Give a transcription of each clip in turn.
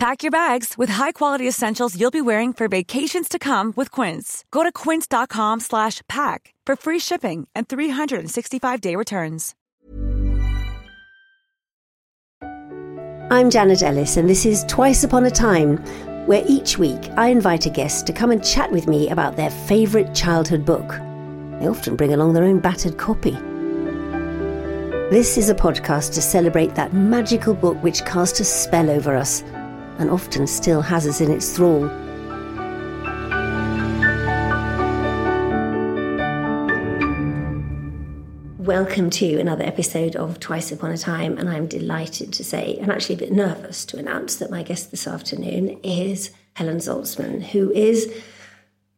Pack your bags with high-quality essentials you'll be wearing for vacations to come with Quince. Go to quince.com slash pack for free shipping and 365-day returns. I'm Janet Ellis, and this is Twice Upon a Time, where each week I invite a guest to come and chat with me about their favourite childhood book. They often bring along their own battered copy. This is a podcast to celebrate that magical book which cast a spell over us and often still has us in its thrall. Welcome to another episode of Twice Upon a Time, and I'm delighted to say, and actually a bit nervous to announce, that my guest this afternoon is Helen Zaltzman, who is,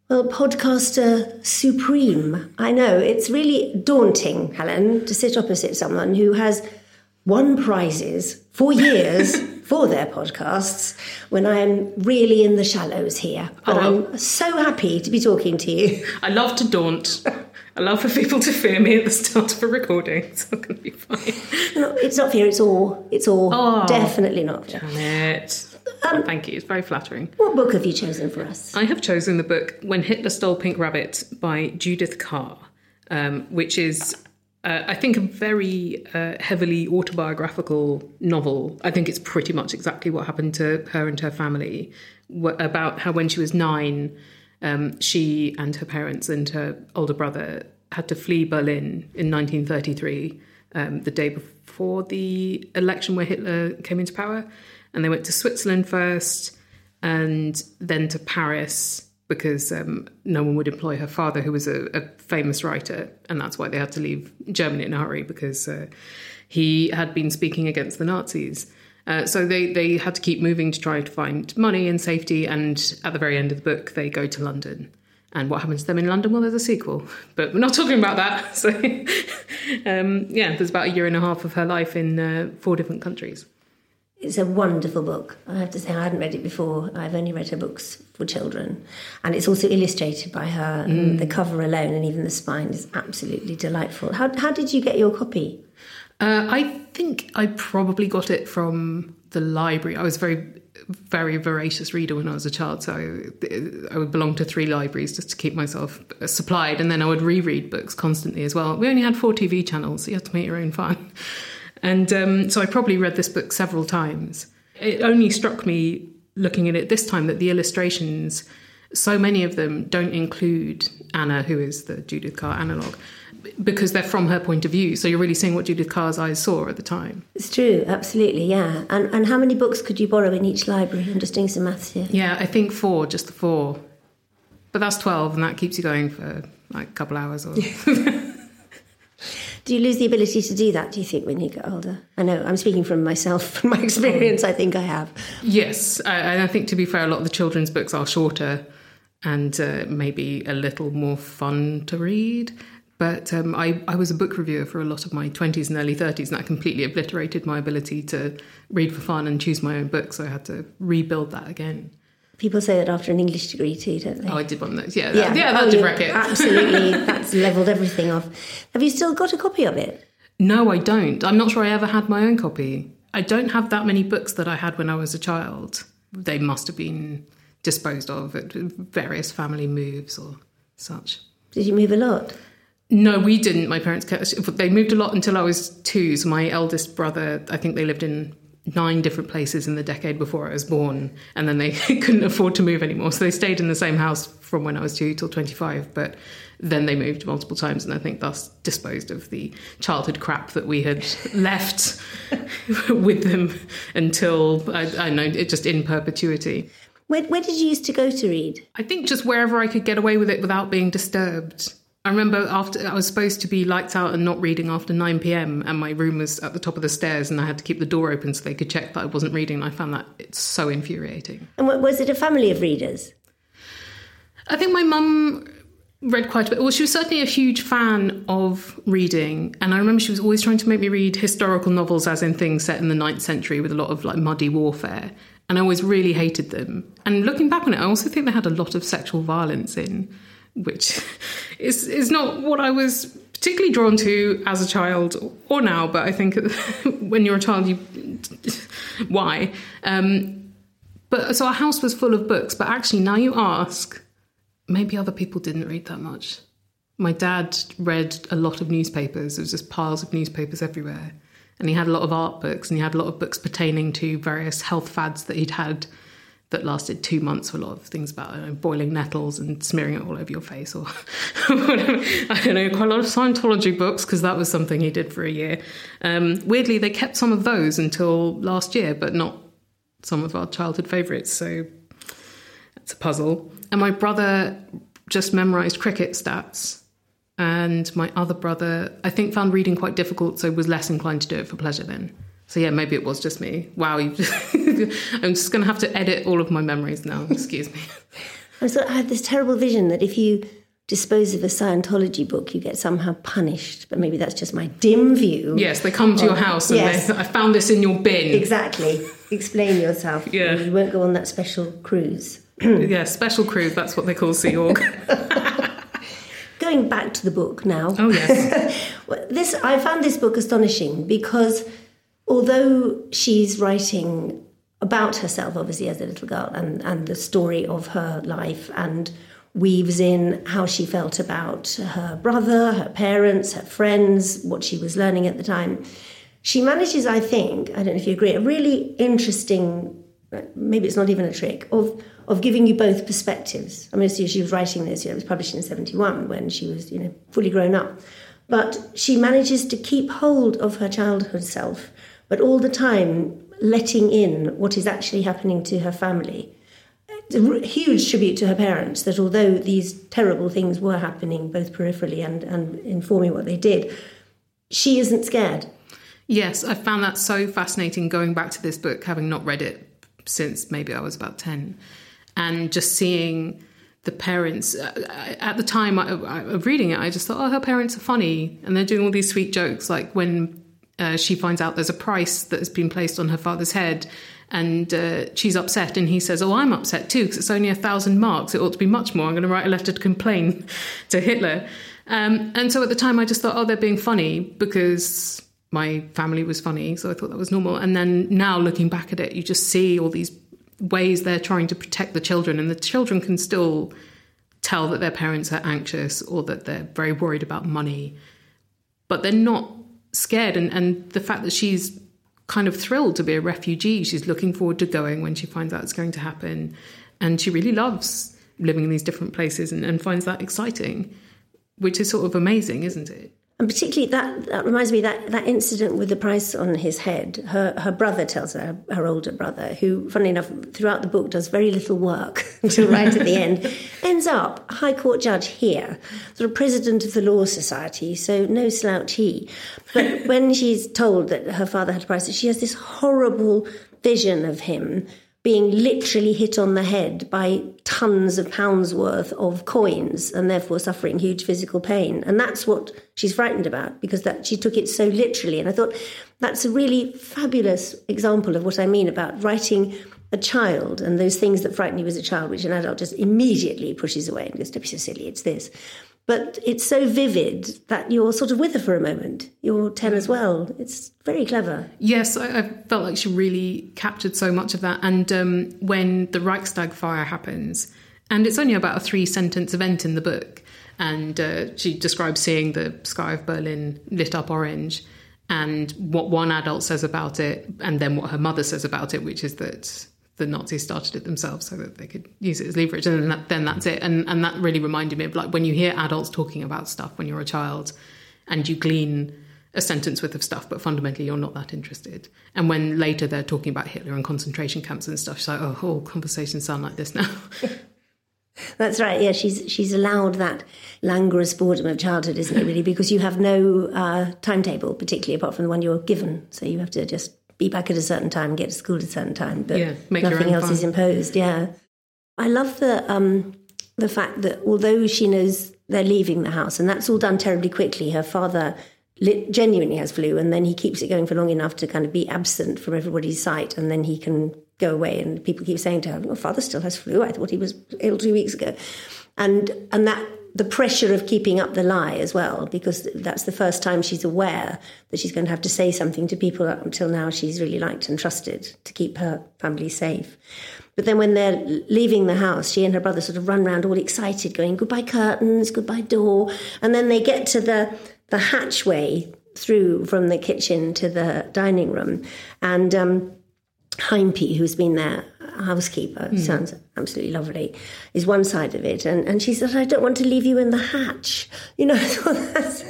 well, podcaster supreme. I know it's really daunting, Helen, to sit opposite someone who has won prizes for years for their podcasts when I'm really in the shallows here. But Oh. I'm so happy to be talking to you. I love to daunt. I love for people to fear me at the start of a recording. It's not going to be fine. No, it's not fear, it's awe. It's awe. Oh. Definitely not fear. Janet. Thank you. It's very flattering. What book have you chosen for us? I have chosen the book When Hitler Stole Pink Rabbit by Judith Kerr, um, which is, uh, I think, a very uh, heavily autobiographical novel. I think it's pretty much exactly what happened to her and her family about how when she was nine, um, she and her parents and her older brother had to flee Berlin in 1933, um, the day before the election where Hitler came into power. And they went to Switzerland first and then to Paris because um, no one would employ her father, who was a, a famous writer, and that's why they had to leave Germany in a hurry because uh, he had been speaking against the Nazis. Uh, so they, they had to keep moving to try to find money and safety, and at the very end of the book, they go to London. And what happens to them in London? Well, there's a sequel, but we're not talking about that. So, um, yeah, there's about a year and a half of her life in uh, four different countries. It's a wonderful book. I have to say, I hadn't read it before. I've only read her books for children. And it's also illustrated by her. And the cover alone and even the spine is absolutely delightful. How, how did you get your copy? Uh, I think I probably got it from the library. I was a very, very voracious reader when I was a child, so I, I would belong to three libraries just to keep myself supplied, and then I would reread books constantly as well. We only had four TV channels, so you had to make your own fun. And um, so I probably read this book several times. It only struck me looking at it this time that the illustrations, so many of them don't include Anna, who is the Judith Kerr analogue, because they're from her point of view. So you're really seeing what Judith Kerr's eyes saw at the time. It's true, absolutely, yeah. And, and how many books could you borrow in each library? I'm just doing some maths here. Yeah, I think four, just the four. But that's 12, and that keeps you going for like a couple hours or. Do you lose the ability to do that, do you think, when you get older? I know, I'm speaking from myself, from my experience, I think I have. yes, I, and I think to be fair, a lot of the children's books are shorter and uh, maybe a little more fun to read. But um, I, I was a book reviewer for a lot of my 20s and early 30s, and that completely obliterated my ability to read for fun and choose my own books. So I had to rebuild that again. People say that after an English degree too, don't they? Oh, I did one of those. Yeah, that, yeah, that oh, did wreck it. Absolutely, that's levelled everything off. Have you still got a copy of it? No, I don't. I'm not sure I ever had my own copy. I don't have that many books that I had when I was a child. They must have been disposed of at various family moves or such. Did you move a lot? No, we didn't. My parents kept, they moved a lot until I was two. So my eldest brother, I think they lived in nine different places in the decade before I was born, and then they couldn't afford to move anymore. So they stayed in the same house from when I was two till 25, but then they moved multiple times, and I think thus disposed of the childhood crap that we had left with them until, I, I know, it just in perpetuity. Where, where did you used to go to read? I think just wherever I could get away with it without being disturbed. I remember after I was supposed to be lights out and not reading after 9 p.m. and my room was at the top of the stairs and I had to keep the door open so they could check that I wasn't reading. And I found that it's so infuriating. And was it a family of readers? I think my mum read quite a bit. Well, she was certainly a huge fan of reading, and I remember she was always trying to make me read historical novels, as in things set in the 9th century with a lot of like muddy warfare. And I always really hated them. And looking back on it, I also think they had a lot of sexual violence in, which is is not what I was particularly drawn to as a child or now. But I think when you're a child, you why? Um, but so our house was full of books. But actually, now you ask maybe other people didn't read that much. My dad read a lot of newspapers. There was just piles of newspapers everywhere. And he had a lot of art books and he had a lot of books pertaining to various health fads that he'd had that lasted two months. For a lot of things about know, boiling nettles and smearing it all over your face, or I don't know, quite a lot of Scientology books because that was something he did for a year. Um, weirdly, they kept some of those until last year, but not some of our childhood favourites. So it's a puzzle. And my brother just memorized cricket stats. And my other brother, I think, found reading quite difficult, so was less inclined to do it for pleasure then. So yeah, maybe it was just me. Wow, I'm just going to have to edit all of my memories now. Excuse me. I, was, I had this terrible vision that if you dispose of a Scientology book, you get somehow punished. But maybe that's just my dim view. Yes, they come to your house and yes. they, I found this in your bin. Exactly. Explain yourself. Yeah. You won't go on that special cruise. yeah, special cruise, that's what they call Sea Org. Going back to the book now. Oh, yes. this, I found this book astonishing because although she's writing about herself, obviously, as a little girl, and, and the story of her life, and weaves in how she felt about her brother, her parents, her friends, what she was learning at the time. She manages, I think, I don't know if you agree, a really interesting, maybe it's not even a trick, of of giving you both perspectives. I mean, she was writing this, you know, it was published in 71 when she was, you know, fully grown up. But she manages to keep hold of her childhood self, but all the time letting in what is actually happening to her family. It's a huge tribute to her parents that although these terrible things were happening both peripherally and, and informing what they did, she isn't scared. Yes, I found that so fascinating going back to this book, having not read it since maybe I was about 10 and just seeing the parents uh, at the time of reading it i just thought oh her parents are funny and they're doing all these sweet jokes like when uh, she finds out there's a price that has been placed on her father's head and uh, she's upset and he says oh i'm upset too because it's only a thousand marks. It ought to be much more. I'm going to write a letter to complain to hitler. Um, and so at the time i just thought oh they're being funny because my family was funny so i thought that was normal. And then now looking back at it you just see all these ways they're trying to protect the children, and the children can still tell that their parents are anxious or that they're very worried about money, but they're not scared. And, and the fact that she's kind of thrilled to be a refugee, she's looking forward to going when she finds out it's going to happen. And she really loves living in these different places and, and finds that exciting, which is sort of amazing, isn't it? And particularly that, that reminds me that that incident with the price on his head. Her her brother tells her, her older brother, who, funnily enough, throughout the book does very little work until right at the end, ends up High Court judge here, sort of president of the Law Society. So no slouch he. But when she's told that her father had a price, she has this horrible vision of him being literally hit on the head by tons of pounds worth of coins and therefore suffering huge physical pain. And that's what she's frightened about because that she took it so literally. And I thought that's a really fabulous example of what I mean about writing a child and those things that frighten you as a child, which an adult just immediately pushes away and goes, Don't be so silly, it's this but it's so vivid that you're sort of with her for a moment. You're 10 as well. It's very clever. Yes, I, I felt like she really captured so much of that. And um, when the Reichstag fire happens, and it's only about a three sentence event in the book, and uh, she describes seeing the sky of Berlin lit up orange and what one adult says about it, and then what her mother says about it, which is that the Nazis started it themselves so that they could use it as leverage, and then, that, then that's it. And and that really reminded me of like when you hear adults talking about stuff when you're a child, and you glean a sentence worth of stuff, but fundamentally you're not that interested. And when later they're talking about Hitler and concentration camps and stuff, she's like, oh, all conversations sound like this now. That's right. Yeah, she's she's allowed that languorous boredom of childhood, isn't it? Really, because you have no uh, timetable, particularly apart from the one you're given. So you have to just be back at a certain time, get to school at a certain time, but yeah, nothing else fun. is imposed. Yeah, I love the um, the fact that although she knows they're leaving the house, and that's all done terribly quickly. Her father genuinely has flu, and then he keeps it going for long enough to kind of be absent from everybody's sight, and then he can go away. And people keep saying to her, "Your father still has flu. I thought he was ill two weeks ago," and and that the pressure of keeping up the lie as well, because that's the first time she's aware that she's going to have to say something to people up until now she's really liked and trusted to keep her family safe. But then when they're leaving the house, she and her brother sort of run around all excited, going, goodbye curtains, goodbye door. And then they get to the, the hatchway through from the kitchen to the dining room. And um, who's been their housekeeper, mm. sounds absolutely lovely, is one side of it. And, and she said, I don't want to leave you in the hatch. You know, so that's,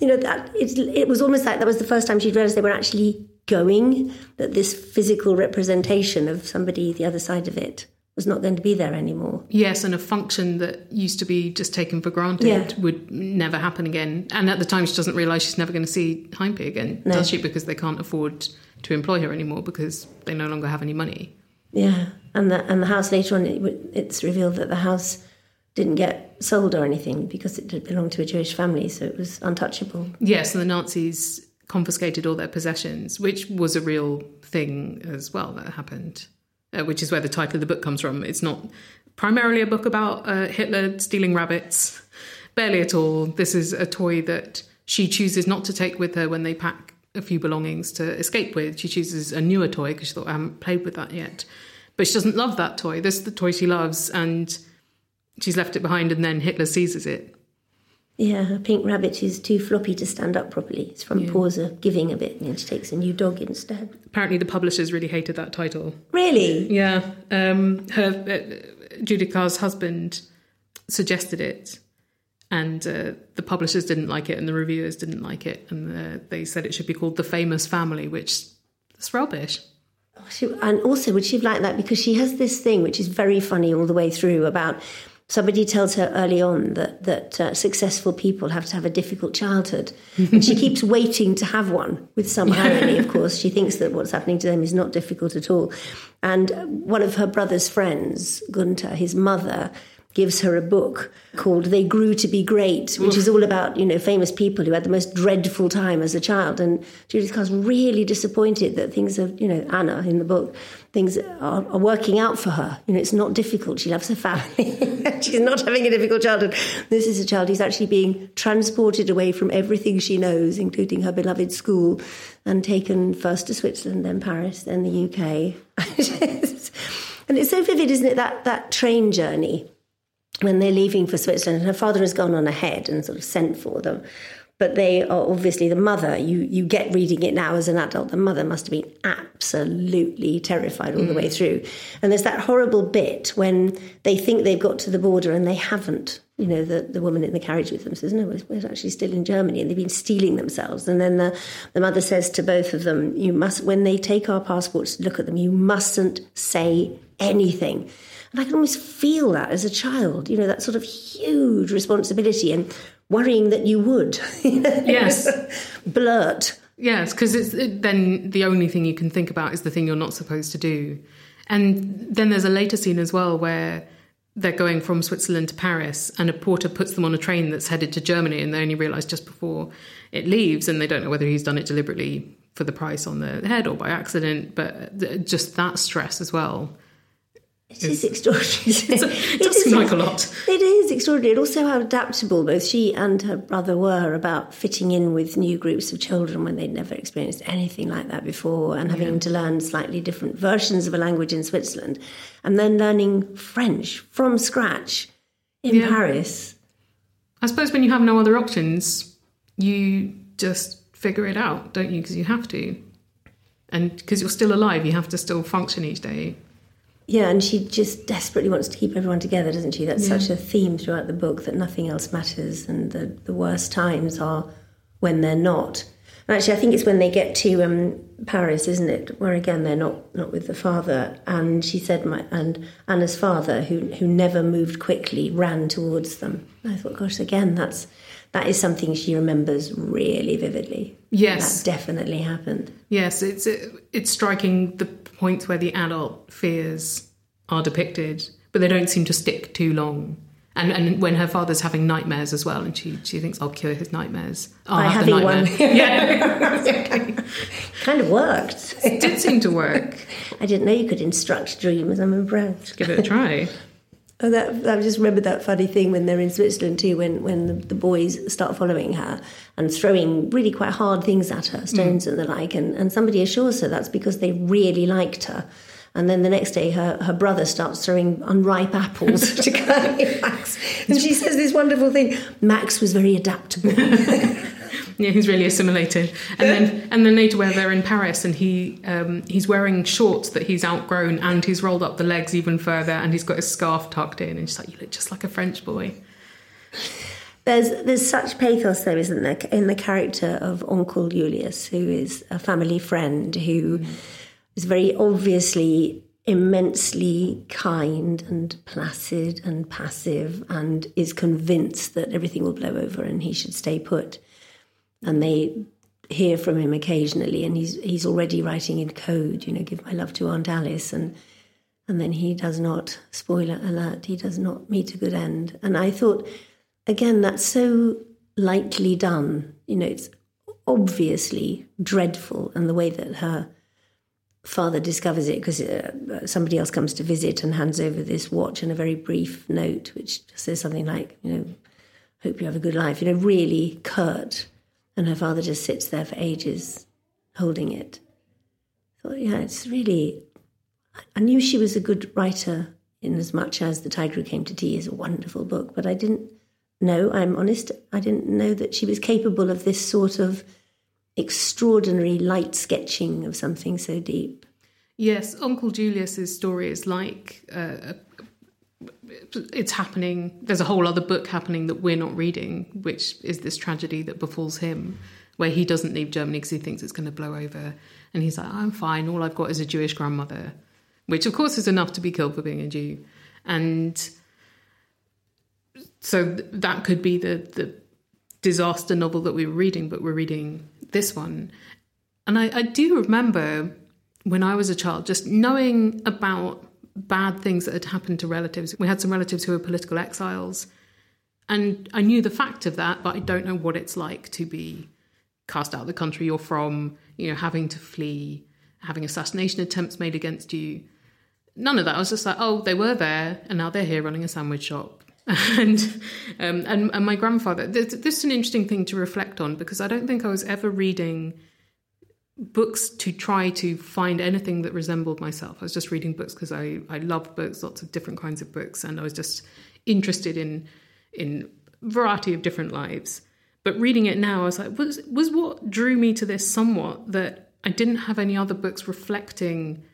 you know, that it, it was almost like that was the first time she'd realized they were actually going, that this physical representation of somebody the other side of it was not going to be there anymore. Yes, and a function that used to be just taken for granted yeah. would never happen again. And at the time, she doesn't realise she's never going to see Heimpi again, no. does she? Because they can't afford to employ her anymore because they no longer have any money. Yeah, and the and the house later on, it, it's revealed that the house didn't get sold or anything because it belonged to a Jewish family, so it was untouchable. Yes, and the Nazis confiscated all their possessions, which was a real thing as well that happened, uh, which is where the title of the book comes from. It's not primarily a book about uh, Hitler stealing rabbits, barely at all. This is a toy that she chooses not to take with her when they pack a few belongings to escape with. She chooses a newer toy because she thought, I haven't played with that yet. But she doesn't love that toy. This is the toy she loves, and she's left it behind, and then Hitler seizes it yeah, a pink rabbit is too floppy to stand up properly. It's from yeah. Pauser giving a bit, and she takes a new dog instead. Apparently, the publishers really hated that title. Really? Yeah. Um, her uh, Judith Kerr's husband suggested it, and uh, the publishers didn't like it, and the reviewers didn't like it, and uh, they said it should be called The Famous Family, which is rubbish. She, and also, would she have liked that because she has this thing which is very funny all the way through about Somebody tells her early on that that uh, successful people have to have a difficult childhood, and she keeps waiting to have one. With some irony, of course, she thinks that what's happening to them is not difficult at all. And one of her brother's friends, Gunther, his mother, gives her a book called They Grew to Be Great, which is all about, you know, famous people who had the most dreadful time as a child. And Judith Kerr's really disappointed that things are, you know, Anna in the book, things are, are working out for her. You know, it's not difficult. She loves her family. She's not having a difficult childhood. This is a child who's actually being transported away from everything she knows, including her beloved school, and taken first to Switzerland, then Paris, then the UK. and it's so vivid, isn't it, that, that train journey when they're leaving for Switzerland, and her father has gone on ahead and sort of sent for them. But they are obviously the mother. You you get reading it now as an adult. The mother must have been absolutely terrified all mm. the way mm. through. And there's that horrible bit when they think they've got to the border and they haven't. You know, the, the woman in the carriage with them says, "No, we're, we're actually still in Germany," and they've been stealing themselves. And then the the mother says to both of them, "You must, when they take our passports, look at them. You mustn't say anything." And I can almost feel that as a child, you know, that sort of huge responsibility and worrying that you would. yes. Blurt. Yes, because it's it, then the only thing you can think about is the thing you're not supposed to do. And then there's a later scene as well where they're going from Switzerland to Paris, and a porter puts them on a train that's headed to Germany, and they only realise just before it leaves, and they don't know whether he's done it deliberately for the price on the head or by accident, but uh, just that stress as well it is extraordinary. it does seem like a lot. It is extraordinary. And also how adaptable both she and her brother were about fitting in with new groups of children when they'd never experienced anything like that before and having yeah. to learn slightly different versions of a language in Switzerland and then learning French from scratch in yeah. Paris. I suppose when you have no other options, you just figure it out, don't you? Because you have to. And because you're still alive, you have to still function each day. Yeah, and she just desperately wants to keep everyone together, doesn't she? That's yeah. such a theme throughout the book that nothing else matters, and the, the worst times are when they're not. And actually, I think it's when they get to um, Paris, isn't it? Where again they're not not with the father. And she said, my, and Anna's father, who who never moved quickly, ran towards them. I thought, gosh, again, that's that is something she remembers really vividly. Yes, that definitely happened. Yes, it's it's striking the points where the adult fears are depicted, but they don't seem to stick too long. And, and when her father's having nightmares as well, and she, she thinks I'll cure his nightmares. I'll By have the having one. nightmare. yeah, kind of worked. it did seem to work. I didn't know you could instruct dreams. I'm impressed. Give it a try. Oh, that I just remember that funny thing when they're in Switzerland too, when when the, the boys start following her and throwing really quite hard things at her, mm. stones and the like, and, and somebody assures her that's because they really liked her. And then the next day, her, her brother starts throwing unripe apples to Curly Max. And she says this wonderful thing Max was very adaptable. Yeah, he's really assimilated. And then and then later where they're in Paris and he um, he's wearing shorts that he's outgrown and he's rolled up the legs even further and he's got his scarf tucked in and she's like, You look just like a French boy. There's there's such pathos though, isn't there, in the character of Uncle Julius, who is a family friend who is very obviously immensely kind and placid and passive and is convinced that everything will blow over and he should stay put. And they hear from him occasionally and he's he's already writing in code, you know, give my love to Aunt Alice and and then he does not spoiler alert, he does not meet a good end. And I thought again, that's so lightly done. You know, it's obviously dreadful, and the way that her father discovers it because uh, somebody else comes to visit and hands over this watch and a very brief note, which says something like, you know, hope you have a good life. You know, really curt. And her father just sits there for ages holding it. I thought, yeah, it's really. I knew she was a good writer in as much as The Tiger Who Came to Tea is a wonderful book, but I didn't know, I'm honest, I didn't know that she was capable of this sort of extraordinary light sketching of something so deep. Yes, Uncle Julius's story is like uh, it's happening. There's a whole other book happening that we're not reading, which is this tragedy that befalls him, where he doesn't leave Germany because he thinks it's going to blow over, and he's like, "I'm fine. All I've got is a Jewish grandmother," which of course is enough to be killed for being a Jew, and so that could be the the disaster novel that we were reading, but we're reading this one, and I, I do remember when I was a child just knowing about bad things that had happened to relatives. We had some relatives who were political exiles, and I knew the fact of that, but I don't know what it's like to be cast out of the country you're from, you know, having to flee, having assassination attempts made against you. None of that. I was just like, oh, they were there, and now they're here running a sandwich shop. and, um, and and my grandfather. This, this is an interesting thing to reflect on because I don't think I was ever reading books to try to find anything that resembled myself. I was just reading books because I, I love books, lots of different kinds of books, and I was just interested in in variety of different lives. But reading it now, I was like, was was what drew me to this somewhat that I didn't have any other books reflecting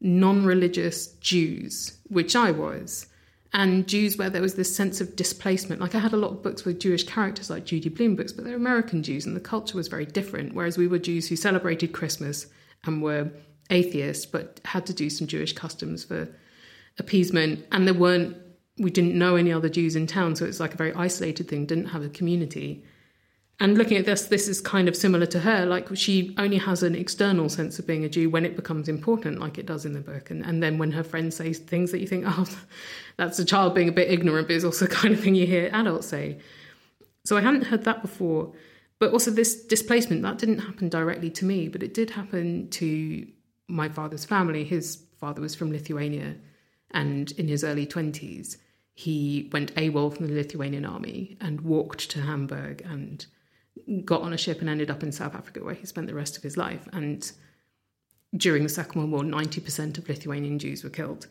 non-religious Jews, which I was. And Jews where there was this sense of displacement. Like I had a lot of books with Jewish characters, like Judy Blume books, but they're American Jews, and the culture was very different. Whereas we were Jews who celebrated Christmas and were atheists, but had to do some Jewish customs for appeasement. And there weren't, we didn't know any other Jews in town, so it's like a very isolated thing, didn't have a community. And looking at this, this is kind of similar to her. Like she only has an external sense of being a Jew when it becomes important, like it does in the book. And, and then when her friends say things that you think, oh, that's a child being a bit ignorant, but it's also the kind of thing you hear adults say. So I hadn't heard that before. But also this displacement, that didn't happen directly to me, but it did happen to my father's family. His father was from Lithuania, and in his early 20s, he went AWOL from the Lithuanian army and walked to Hamburg and got on a ship and ended up in South Africa, where he spent the rest of his life. And during the Second World War, 90% of Lithuanian Jews were killed.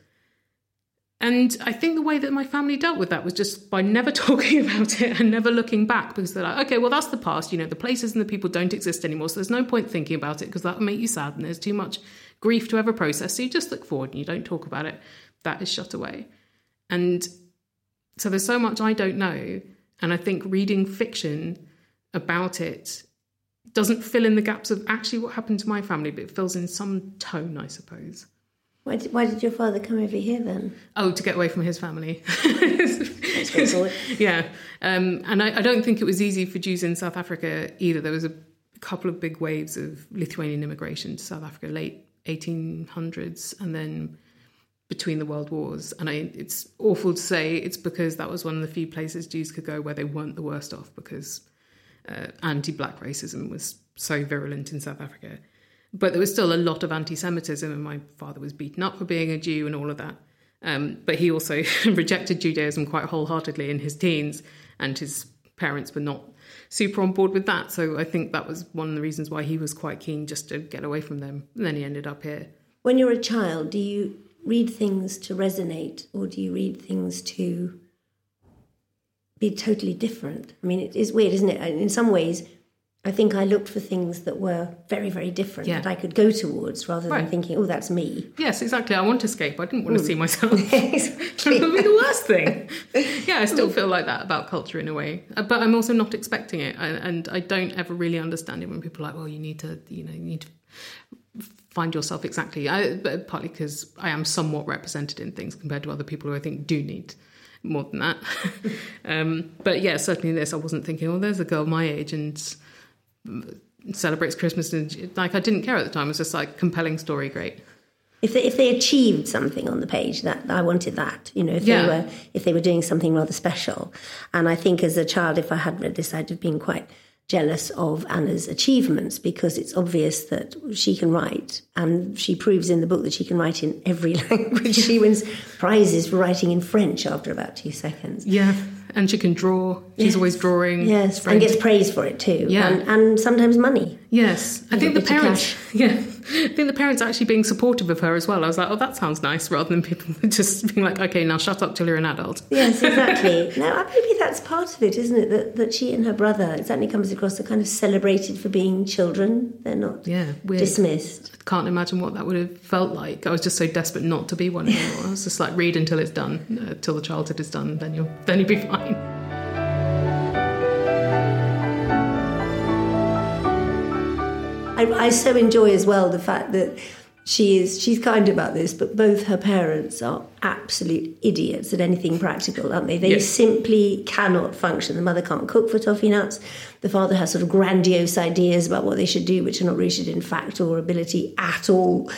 And I think the way that my family dealt with that was just by never talking about it and never looking back because they're like, okay, well, that's the past. You know, the places and the people don't exist anymore. So there's no point thinking about it because that will make you sad and there's too much grief to ever process. So you just look forward and you don't talk about it. That is shut away. And so there's so much I don't know. And I think reading fiction about it doesn't fill in the gaps of actually what happened to my family, but it fills in some tone, I suppose. Why did, why did your father come over here then? Oh, to get away from his family. yeah. Um, and I, I, don't think it was easy for Jews in South Africa either. There was a couple of big waves of Lithuanian immigration to South Africa, late 1800s, and then between the world wars. And I, it's awful to say it's because that was one of the few places Jews could go where they weren't the worst off because uh, anti black racism was so virulent in South Africa. But there was still a lot of anti Semitism, and my father was beaten up for being a Jew and all of that. Um, but he also rejected Judaism quite wholeheartedly in his teens, and his parents were not super on board with that. So I think that was one of the reasons why he was quite keen just to get away from them. And then he ended up here. When you're a child, do you read things to resonate or do you read things to be totally different? I mean, it is weird, isn't it? In some ways, I think I looked for things that were very, very different Yeah. that I could go towards rather than thinking, oh, that's me. Yes, exactly. I want to escape. I didn't want to see myself. Exactly. it would be the worst thing. Yeah, I still feel like that about culture in a way, Uh, but I'm also not expecting it, and, I don't ever really understand it when people are like, "Well, you need to, you know, you need to find yourself exactly." I, but partly because I am somewhat represented in things compared to other people who I think do need more than that. um, but yeah, certainly this, I wasn't thinking, "Oh, there's a girl my age and." celebrates Christmas and like I didn't care at the time. It was just like compelling story, great. If they, if they achieved something on the page, that I wanted that. You know, if Yeah. they were if they were doing something rather special, and I think as a child, if I had read this, I'd have been quite jealous of Anna's achievements because it's obvious that she can write, and she proves in the book that she can write in every language. she wins prizes for writing in French after about two seconds. Yeah, and she can draw. She's always drawing. Yes, and gets praise for it too. Yeah. and, and sometimes money. Yes, I think the parents. Yeah, I think the parents actually being supportive of her as well. I was like, oh, that sounds nice, rather than people just being like, okay, now shut up till you're an adult. Yes, exactly. no, maybe that's part of it, isn't it? That, that she and her brother, it certainly comes across, are kind of celebrated for being children. They're not Yeah, weird. dismissed. I can't imagine what that would have felt like. I was just so desperate not to be one anymore. I was just like, read until it's done, uh, till the childhood is done, then you'll then you'll be fine. I, I so enjoy as well the fact that she is she's kind about this, but both her parents are absolute idiots at anything practical, aren't they? They Yes. simply cannot function. The mother can't cook for toffee nuts. The father has sort of grandiose ideas about what they should do, which are not rooted in fact or ability at all.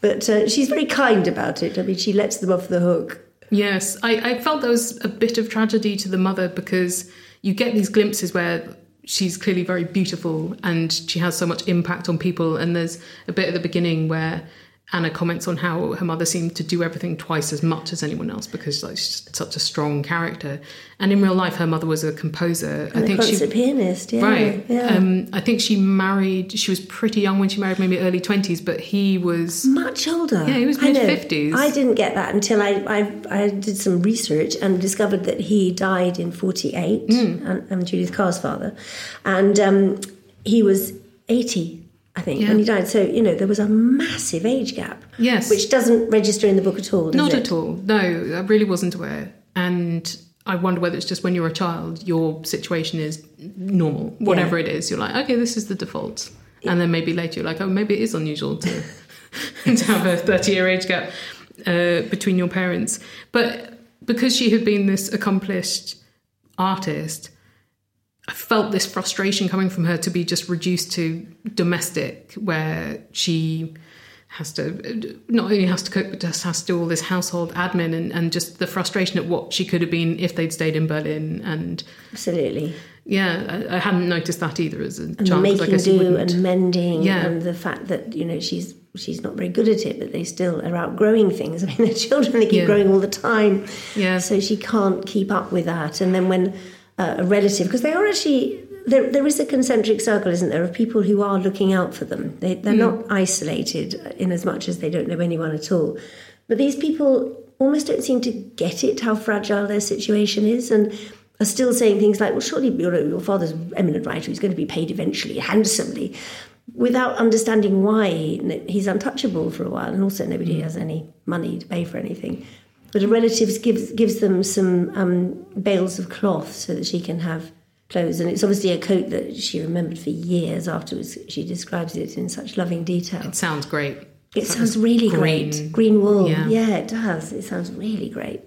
But uh, she's very kind about it. I mean, she lets them off the hook. Yes, I, I felt there was a bit of tragedy to the mother because you get these glimpses where she's clearly very beautiful and she has so much impact on people. And there's a bit at the beginning where Anna comments on how her mother seemed to do everything twice as much as anyone else because like, she's such a strong character. And in real life, her mother was a composer. I And a think she a pianist, yeah. Right. Yeah. Um, I think she married. She was pretty young when she married, maybe early twenties. But he was. Much older. Yeah, he was I know. mid-fifties. I didn't get that until I, I, I did some research and discovered that he died in 48. Hmm. And I'm Judith Kerr's father. And um, he was 80, I think, when he died. So, you know, there was a massive age gap. Yes. Which doesn't register in the book at all, does Not it? at all. No, I really wasn't aware. And I wonder whether it's just when you're a child, your situation is normal. Whatever it is, you're like, okay, this is the default. And then maybe later you're like, oh, maybe it is unusual to, to have a 30 year age gap uh, between your parents. But because she had been this accomplished artist, I felt this frustration coming from her to be just reduced to domestic, where she has to not only has to cook but just has to do all this household admin and, and just the frustration at what she could have been if they'd stayed in Berlin and Absolutely. yeah I, I hadn't noticed that either as a And child 'cause I making guess do and mending Yeah. and the fact that, you know, she's she's not very good at it, but they still are outgrowing things. I mean, they're children, they keep Yeah. growing all the time. Yeah. So she can't keep up with that. And then when uh, a relative, because they are actually, there, there is a concentric circle, isn't there, of people who are looking out for them. They, they're not isolated in as much as they don't know anyone at all. But these people almost don't seem to get it, how fragile their situation is. And are still saying things like, well, surely your, your father's an eminent writer, he's going to be paid eventually, handsomely, without understanding why he's untouchable for a while. And also, nobody has any money to pay for anything. But a relative gives, gives them some um, bales of cloth so that she can have clothes. And it's obviously a coat that she remembered for years afterwards. She describes it in such loving detail. it sounds great It sounds really green. great. Green wool. Yeah. Yeah. it does. It sounds really great.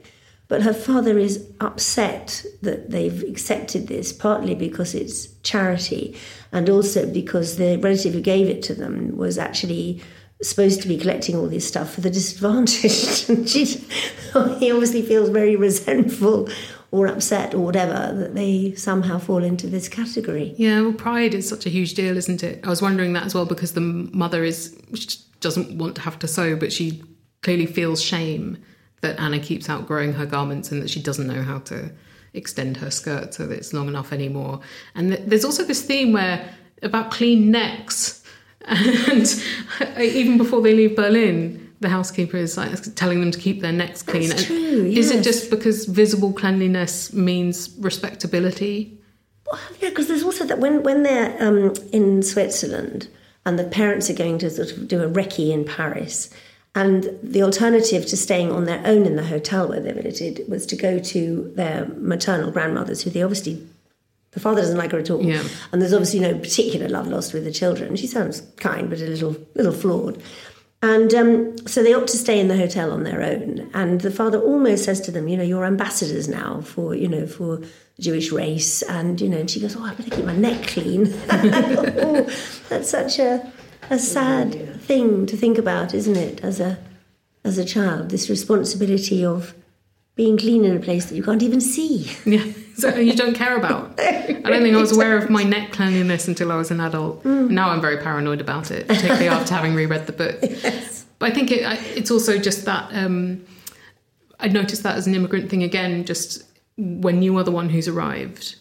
But her father is upset that they've accepted this, partly because it's charity, and also because the relative who gave it to them was actually supposed to be collecting all this stuff for the disadvantaged. and she, he obviously feels very resentful or upset or whatever that they somehow fall into this category. Yeah, well, pride is such a huge deal, isn't it? I was wondering that as well because the mother is doesn't want to have to sew, but she clearly feels shame that Anna keeps outgrowing her garments and that she doesn't know how to extend her skirt so that it's long enough anymore. And there's also this theme where about clean necks, and even before they leave Berlin, the housekeeper is like telling them to keep their necks clean. That's true. Is it just because visible cleanliness means respectability? Well, yeah, because there's also that when when they're um, in Switzerland and the parents are going to sort of do a recce in Paris. And the alternative to staying on their own in the hotel where they're visited was to go to their maternal grandmothers, who they obviously, the father doesn't like her at all. Yeah. And there's obviously no particular love lost with the children. She sounds kind, but a little, little flawed. And um, so they opt to stay in the hotel on their own. And the father almost says to them, you know, you're ambassadors now for, you know, for the Jewish race. And, you know, and she goes, oh, I better keep my neck clean. oh, that's such a, a sad thing to think about, isn't it, as a, as a child, this responsibility of being clean in a place that you can't even see. Yeah, so you don't care about. I don't think I was aware of my neck cleanliness until I was an adult. Mm. Now I'm very paranoid about it, particularly after having reread the book. Yes. But I think it, it's also just that um, I noticed that as an immigrant thing again, just when you are the one who's arrived.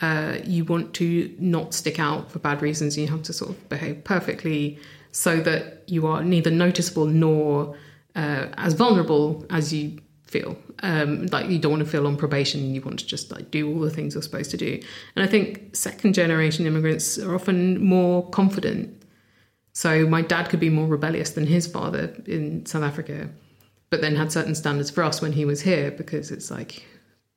Uh, you want to not stick out for bad reasons. You have to sort of behave perfectly so that you are neither noticeable nor uh, as vulnerable as you feel. Um, like you don't want to feel on probation. You want to just like do all the things you're supposed to do. And I think second generation immigrants are often more confident. So my dad could be more rebellious than his father in South Africa, but then had certain standards for us when he was here because it's like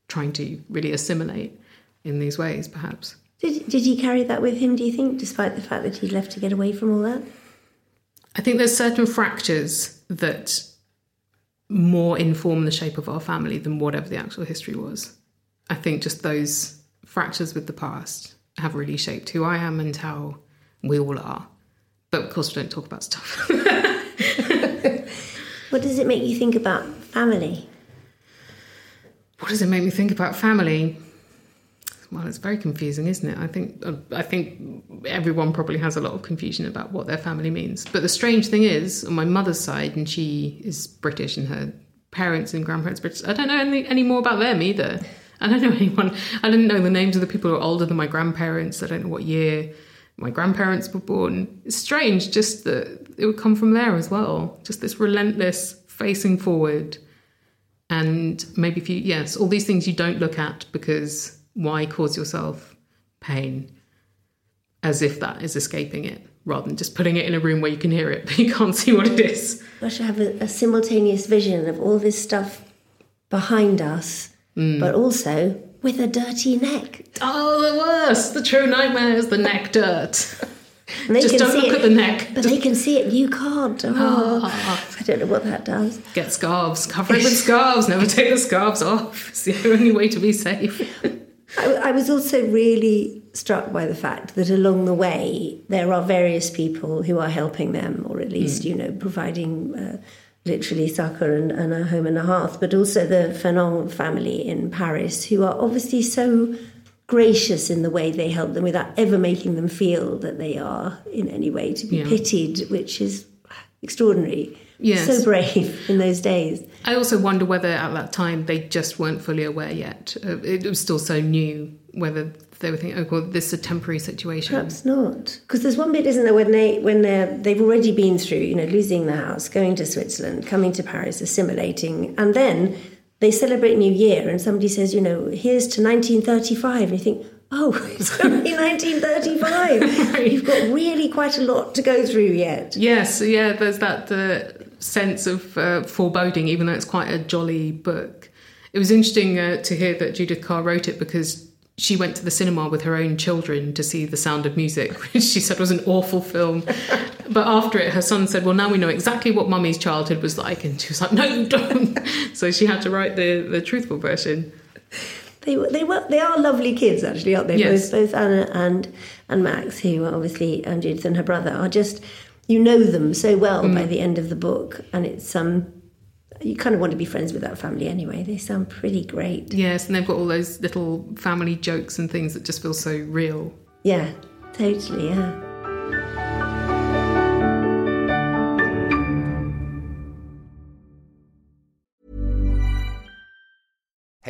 trying to really assimilate in these ways, perhaps. Did, did he carry that with him, do you think, despite the fact that he left to get away from all that? I think there's certain fractures that more inform the shape of our family than whatever the actual history was. I think just those fractures with the past have really shaped who I am and how we all are. But of course, we don't talk about stuff. what does it make you think about family? What does it make me think about family? Well, it's very confusing, isn't it? I think I think everyone probably has a lot of confusion about what their family means. But the strange thing is, on my mother's side, and she is British, and her parents and grandparents British. I don't know any, any more about them either. I don't know anyone. I didn't know the names of the people who are older than my grandparents. I don't know what year my grandparents were born. It's strange, just that it would come from there as well. Just this relentless facing forward, and maybe if you yes, all these things you don't look at because why cause yourself pain as if that is escaping it rather than just putting it in a room where you can hear it but you can't see what it is. I should have a, a simultaneous vision of all this stuff behind us, mm. but also with a dirty neck. Oh, the worst! The true nightmare is the neck dirt. Just don't look it, at the neck. But they can see it, you can't. Oh, oh, I don't know what that does. Get scarves. Cover it with scarves. Never take the scarves off. It's the only way to be safe. I, I, was also really struck by the fact that along the way there are various people who are helping them, or at least mm. you know providing uh, literally succor and, and, a home and a hearth. But also the Fanon family in Paris, who are obviously so gracious in the way they help them without ever making them feel that they are in any way to be yeah. pitied, which is extraordinary. Yes. So brave in those days. I also wonder whether at that time they just weren't fully aware yet. Uh, it was still so new, whether they were thinking, oh, well, this is a temporary situation. Perhaps not. Because there's one bit, isn't there, when, they, when they're, they've already been through, you know, losing the house, going to Switzerland, coming to Paris, assimilating, and then they celebrate New Year and somebody says, you know, here's to 1935. And you think, oh, it's only 1935. right. You've got really quite a lot to go through yet. Yes, yeah, there's that uh, sense of uh, foreboding, even though it's quite a jolly book. It was interesting uh, to hear that Judith Kerr wrote it because she went to the cinema with her own children to see The Sound of Music, which she said was an awful film. but after it, her son said, Well, now we know exactly what mummy's childhood was like. And she was like, No, you don't. so she had to write the, the truthful version. They, they were they are lovely kids actually aren't they yes. both both Anna and and Max who are obviously and Judith and her brother are just you know them so well mm. by the end of the book, and it's um, you kind of want to be friends with that family anyway. They sound pretty great. Yes, and they've got all those little family jokes and things that just feel so real. Yeah, totally. Yeah.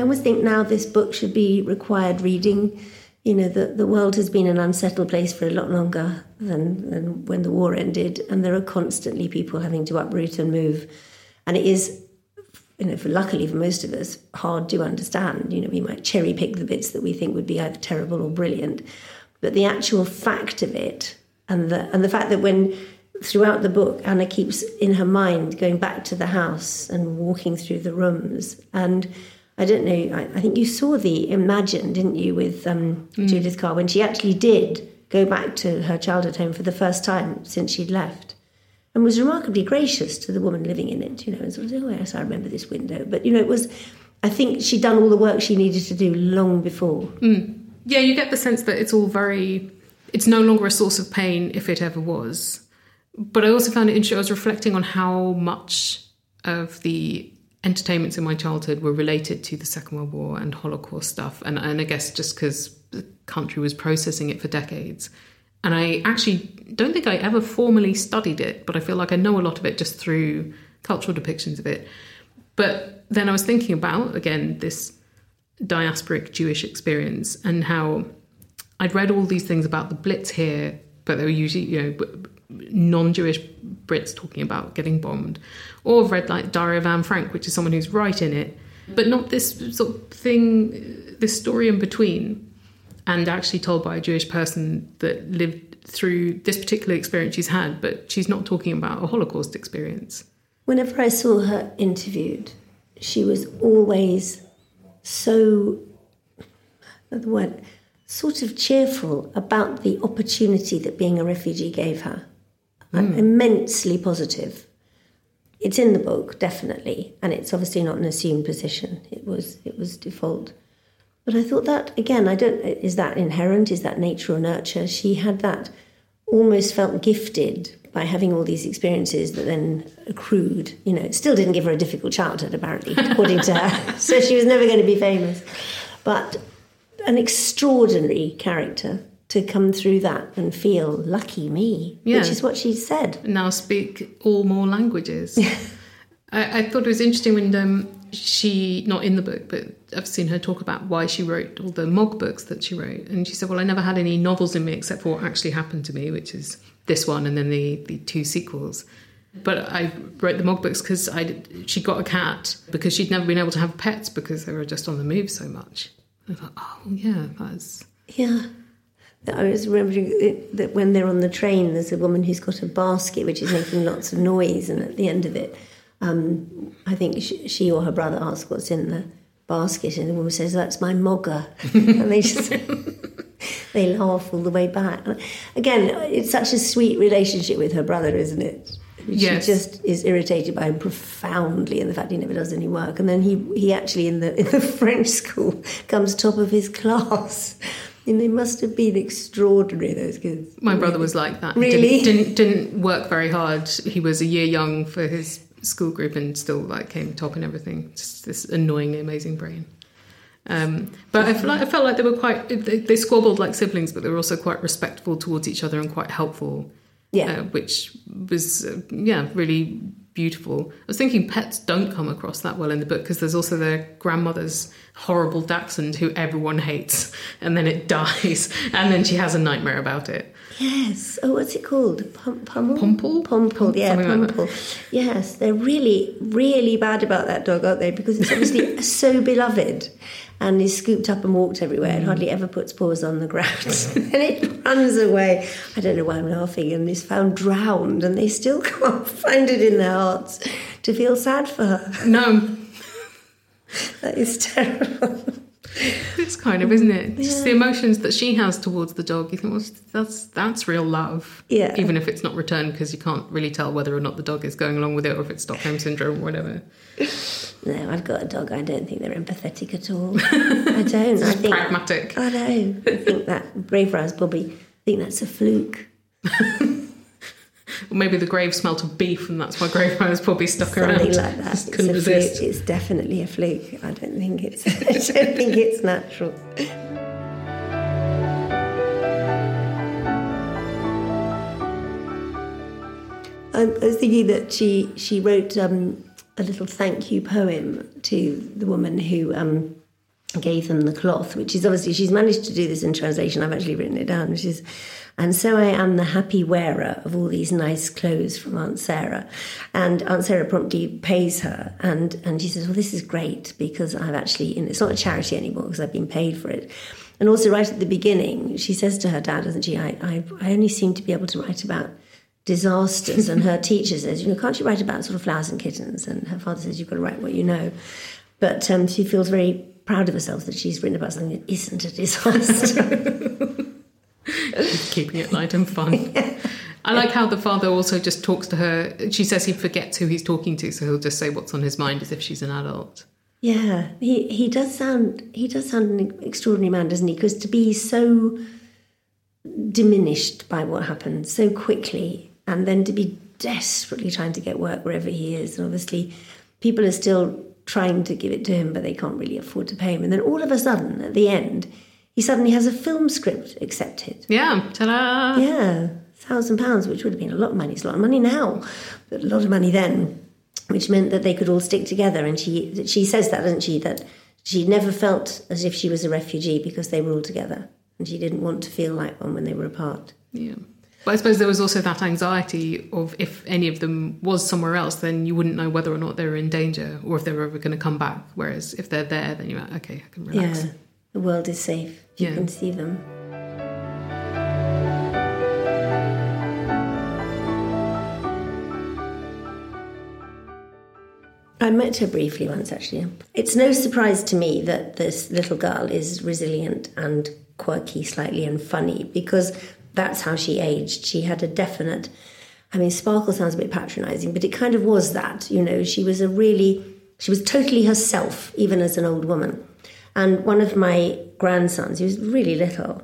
I always think now this book should be required reading. You know, the, the world has been an unsettled place for a lot longer than, than when the war ended, and there are constantly people having to uproot and move. And it is, you know, for luckily for most of us, hard to understand. You know, we might cherry pick the bits that we think would be either terrible or brilliant, but the actual fact of it, and the and the fact that when throughout the book, Anna keeps in her mind going back to the house and walking through the rooms and I don't know. I, I think you saw the Imagine, didn't you, with um, mm. Judith Kerr, when she actually did go back to her childhood home for the first time since she'd left, and was remarkably gracious to the woman living in it. You know, and sort of, oh yes, I remember this window. But you know, it was. I think she'd done all the work she needed to do long before. Mm. Yeah, you get the sense that it's all very. It's no longer a source of pain if it ever was. But I also found it interesting. I was reflecting on how much of the entertainments in my childhood were related to the Second World War and Holocaust stuff, and, and I guess just because the country was processing it for decades. And I actually don't think I ever formally studied it, but I feel like I know a lot of it just through cultural depictions of it. But then I was thinking about, again, this diasporic Jewish experience and how I'd read all these things about the Blitz here, but they were usually, you know, non-Jewish Brits talking about getting bombed, or read like Diary of Anne Frank, which is someone who's right in it, but not this sort of thing, this story in between, and actually told by a Jewish person that lived through this particular experience she's had, but she's not talking about a Holocaust experience. Whenever I saw her interviewed, she was always so, the word, sort of cheerful about the opportunity that being a refugee gave her mm. immensely positive. It's in the book, definitely, and it's obviously not an assumed position. It was it was default. But I thought that again, I don't is that inherent? Is that nature or nurture? She had that almost felt gifted by having all these experiences that then accrued. You know, it still didn't give her a difficult childhood, apparently, according to her. So she was never going to be famous. But an extraordinary character to come through that and feel lucky me, yeah. which is what she said. Now speak all more languages. I, I, thought it was interesting when um, she, not in the book, but I've seen her talk about why she wrote all the Mog books that she wrote. And she said, Well, I never had any novels in me except for what actually happened to me, which is this one and then the, the two sequels. But I wrote the Mog books because I she got a cat because she'd never been able to have pets because they were just on the move so much. I thought, oh yeah, that's yeah. I was remembering that when they're on the train, there's a woman who's got a basket which is making lots of noise, and at the end of it, um, I think she, she, or her brother asks what's in the basket, and the woman says, "That's my mogger," and they just they laugh all the way back. Again, it's such a sweet relationship with her brother, isn't it? Yes. She just is irritated by him profoundly and the fact he never does any work. And then he, he actually in the in the French school comes top of his class and they must have been extraordinary, those kids. My brother was like that. Really? Didn't, didn't, didn't work very hard. He was a year young for his school group and still like came top in everything. Just this annoyingly amazing brain. Um, but I felt, like, I felt like they were quite, they, they squabbled like siblings, but they were also quite respectful towards each other and quite helpful. Yeah. Uh, which was, uh, yeah, really beautiful. I was thinking pets don't come across that well in the book because there's also their grandmother's horrible dachshund who everyone hates and then it dies and then she has a nightmare about it. Yes. Oh, what's it called? Pum- pummel? Pumple? Pumple, yeah, Something like. Pumple. yes, they're really, really bad about that dog, aren't they? Because it's obviously so beloved and is scooped up and walked everywhere and mm. hardly ever puts paws on the ground. and it runs away. I don't know why I'm laughing and is found drowned and they still can't find it in their hearts to feel sad for her. No, That is terrible. it's kind of, isn't it? Just the emotions that she has towards the dog. You think, well, that's that's real love. Yeah. Even if it's not returned because you can't really tell whether or not the dog is going along with it or if it's Stockholm syndrome or whatever. No, I've got a dog. I don't think they're empathetic at all. I don't. I think Pragmatic. I know. I think that brave Greyfriars Bobby. I think that's a fluke. Or maybe the grave smelt of beef and that's why grave Greyfriars probably stuck Something around. like that. Just It's couldn't a fluke. It's definitely a fluke. I don't think it's. I don't think it's natural. I I was thinking that she she wrote um, a little thank you poem to the woman who um, gave them the cloth, which is obviously she's managed to do this in translation. I've actually written it down, which is, and so I am the happy wearer of all these nice clothes from Aunt Sarah, and Aunt Sarah promptly pays her, and and she says, well, this is great because I've actually, and it's not a charity anymore because I've been paid for it. And also, right at the beginning, she says to her dad, doesn't she? I, I, I only seem to be able to write about disasters. And her teacher says, you know, can't you write about sort of flowers and kittens? And her father says, you've got to write what you know. But um, she feels very proud of herself that she's written about something that isn't a disaster. keeping it light and fun. I like how the father also just talks to her. She says he forgets who he's talking to, so he'll just say what's on his mind as if she's an adult. yeah, he, he does sound he does sound an extraordinary man, doesn't he? Because to be so diminished by what happened so quickly, and then to be desperately trying to get work wherever he is, and obviously people are still trying to give it to him, but they can't really afford to pay him. And then all of a sudden, at the end, he suddenly has a film script accepted. Yeah, ta-da! Yeah, thousand pounds, which would have been a lot of money. It's a lot of money now, but a lot of money then, which meant that they could all stick together. And she she says that, doesn't she? That she never felt as if she was a refugee because they were all together, and she didn't want to feel like one when they were apart. Yeah. But I suppose there was also that anxiety of if any of them was somewhere else, then you wouldn't know whether or not they were in danger or if they were ever going to come back. Whereas if they're there, then you're like, okay, I can relax. Yeah, the world is safe. You Yeah. can see them. I met her briefly once, actually. It's no surprise to me that this little girl is resilient and quirky, slightly, and funny because that's how she aged. She had a definite, I mean, sparkle sounds a bit patronizing, but it kind of was that. You know, she was a really, she was totally herself, even as an old woman. And one of my grandsons, he was really little,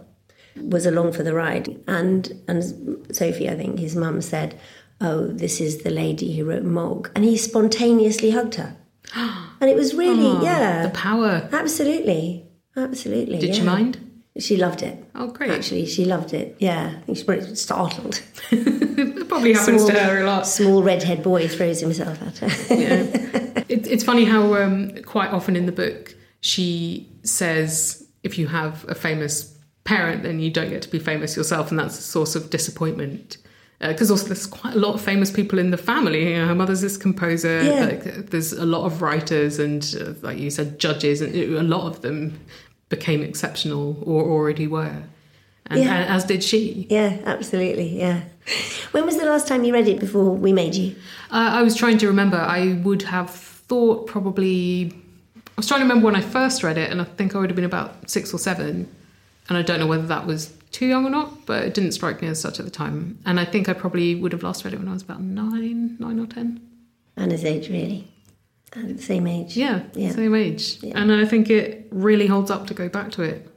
was along for the ride. And and Sophie, I think, his mum said, Oh, this is the lady who wrote Mog. And he spontaneously hugged her. And it was really, yeah. The power. Absolutely. Absolutely. Did yeah. mind? She loved it. Oh, great. Actually, she loved it. Yeah. I think she was startled. It probably happens to her a lot. Small redhead boy throws himself at her. Yeah. it, it's funny how um, quite often in the book she says if you have a famous parent, then you don't get to be famous yourself, and that's a source of disappointment. Because also there's quite a lot of famous people in the family. You know, her mother's this composer. Yeah. Like, there's a lot of writers and, uh, like you said, judges, and a lot of them became exceptional or already were, and, Yeah. and as did she. yeah, absolutely. Yeah. When was the last time you read it before we made you? Uh, I was trying to remember. I would have thought probably. I was trying to remember when I first read it, and I think I would have been about six or seven. And I don't know whether that was too young or not, but it didn't strike me as such at the time. And I think I probably would have last read it when I was about nine, nine or ten. Anna's age, really. Uh, same age. Yeah, Yeah. same age. Yeah. And I think it really holds up to go back to it.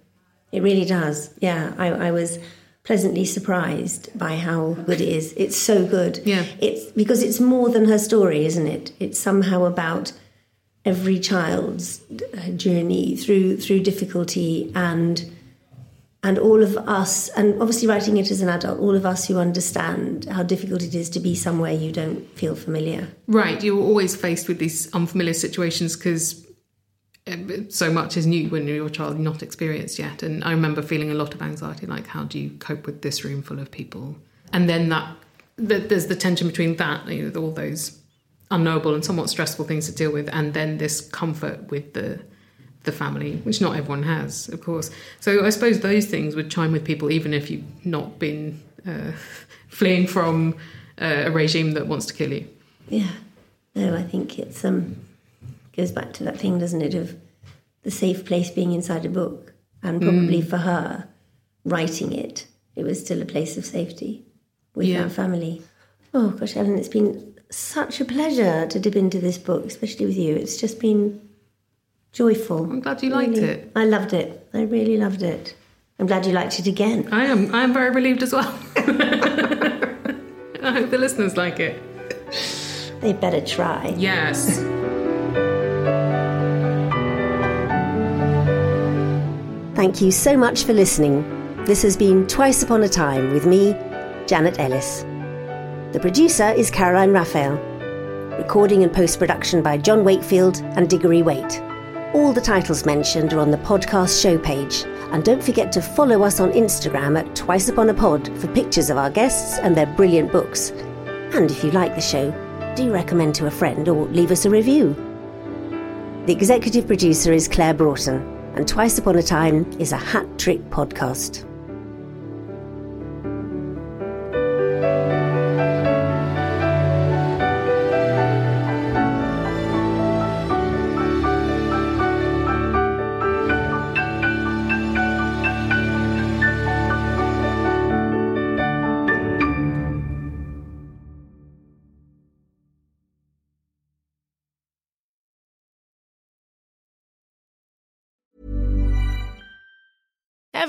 It really does. Yeah, I, I was pleasantly surprised by how good it is. It's so good. Yeah. It's because it's more than her story, isn't it? It's somehow about every child's journey through through difficulty and and all of us and obviously writing it as an adult all of us who understand how difficult it is to be somewhere you don't feel familiar. Right you're always faced with these unfamiliar situations because um, so much is new when you're a child not experienced yet. And i remember feeling a lot of anxiety like how do you cope with this room full of people? And then that there's the tension between that you know all those unknowable and somewhat stressful things to deal with and then this comfort with the the family, which not everyone has, of course. So I suppose those things would chime with people, even if you've not been uh, fleeing from uh, a regime that wants to kill you. Yeah, no, I think it's um goes back to that thing, doesn't it, of the safe place being inside a book, and probably mm. for her writing it, it was still a place of safety with yeah. her family. Oh gosh, Ellen, it's been such a pleasure to dip into this book, especially with you. It's just been joyful. I'm glad you liked really. it. I loved it. I really loved it. I'm glad you liked it again. I am. I am very relieved as well. I hope the listeners like it. They better try. Yes. Thank you so much for listening. This has been Twice Upon a Time with me, Janet Ellis. The producer is Caroline Raphael. Recording and post production by John Wakefield and Diggory Waite. All the titles mentioned are on the podcast show page. And don't forget to follow us on Instagram at Twice Upon a Pod for pictures of our guests and their brilliant books. And if you like the show, do recommend to a friend or leave us a review. The executive producer is Claire Broughton, and Twice Upon a Time is a hat trick podcast.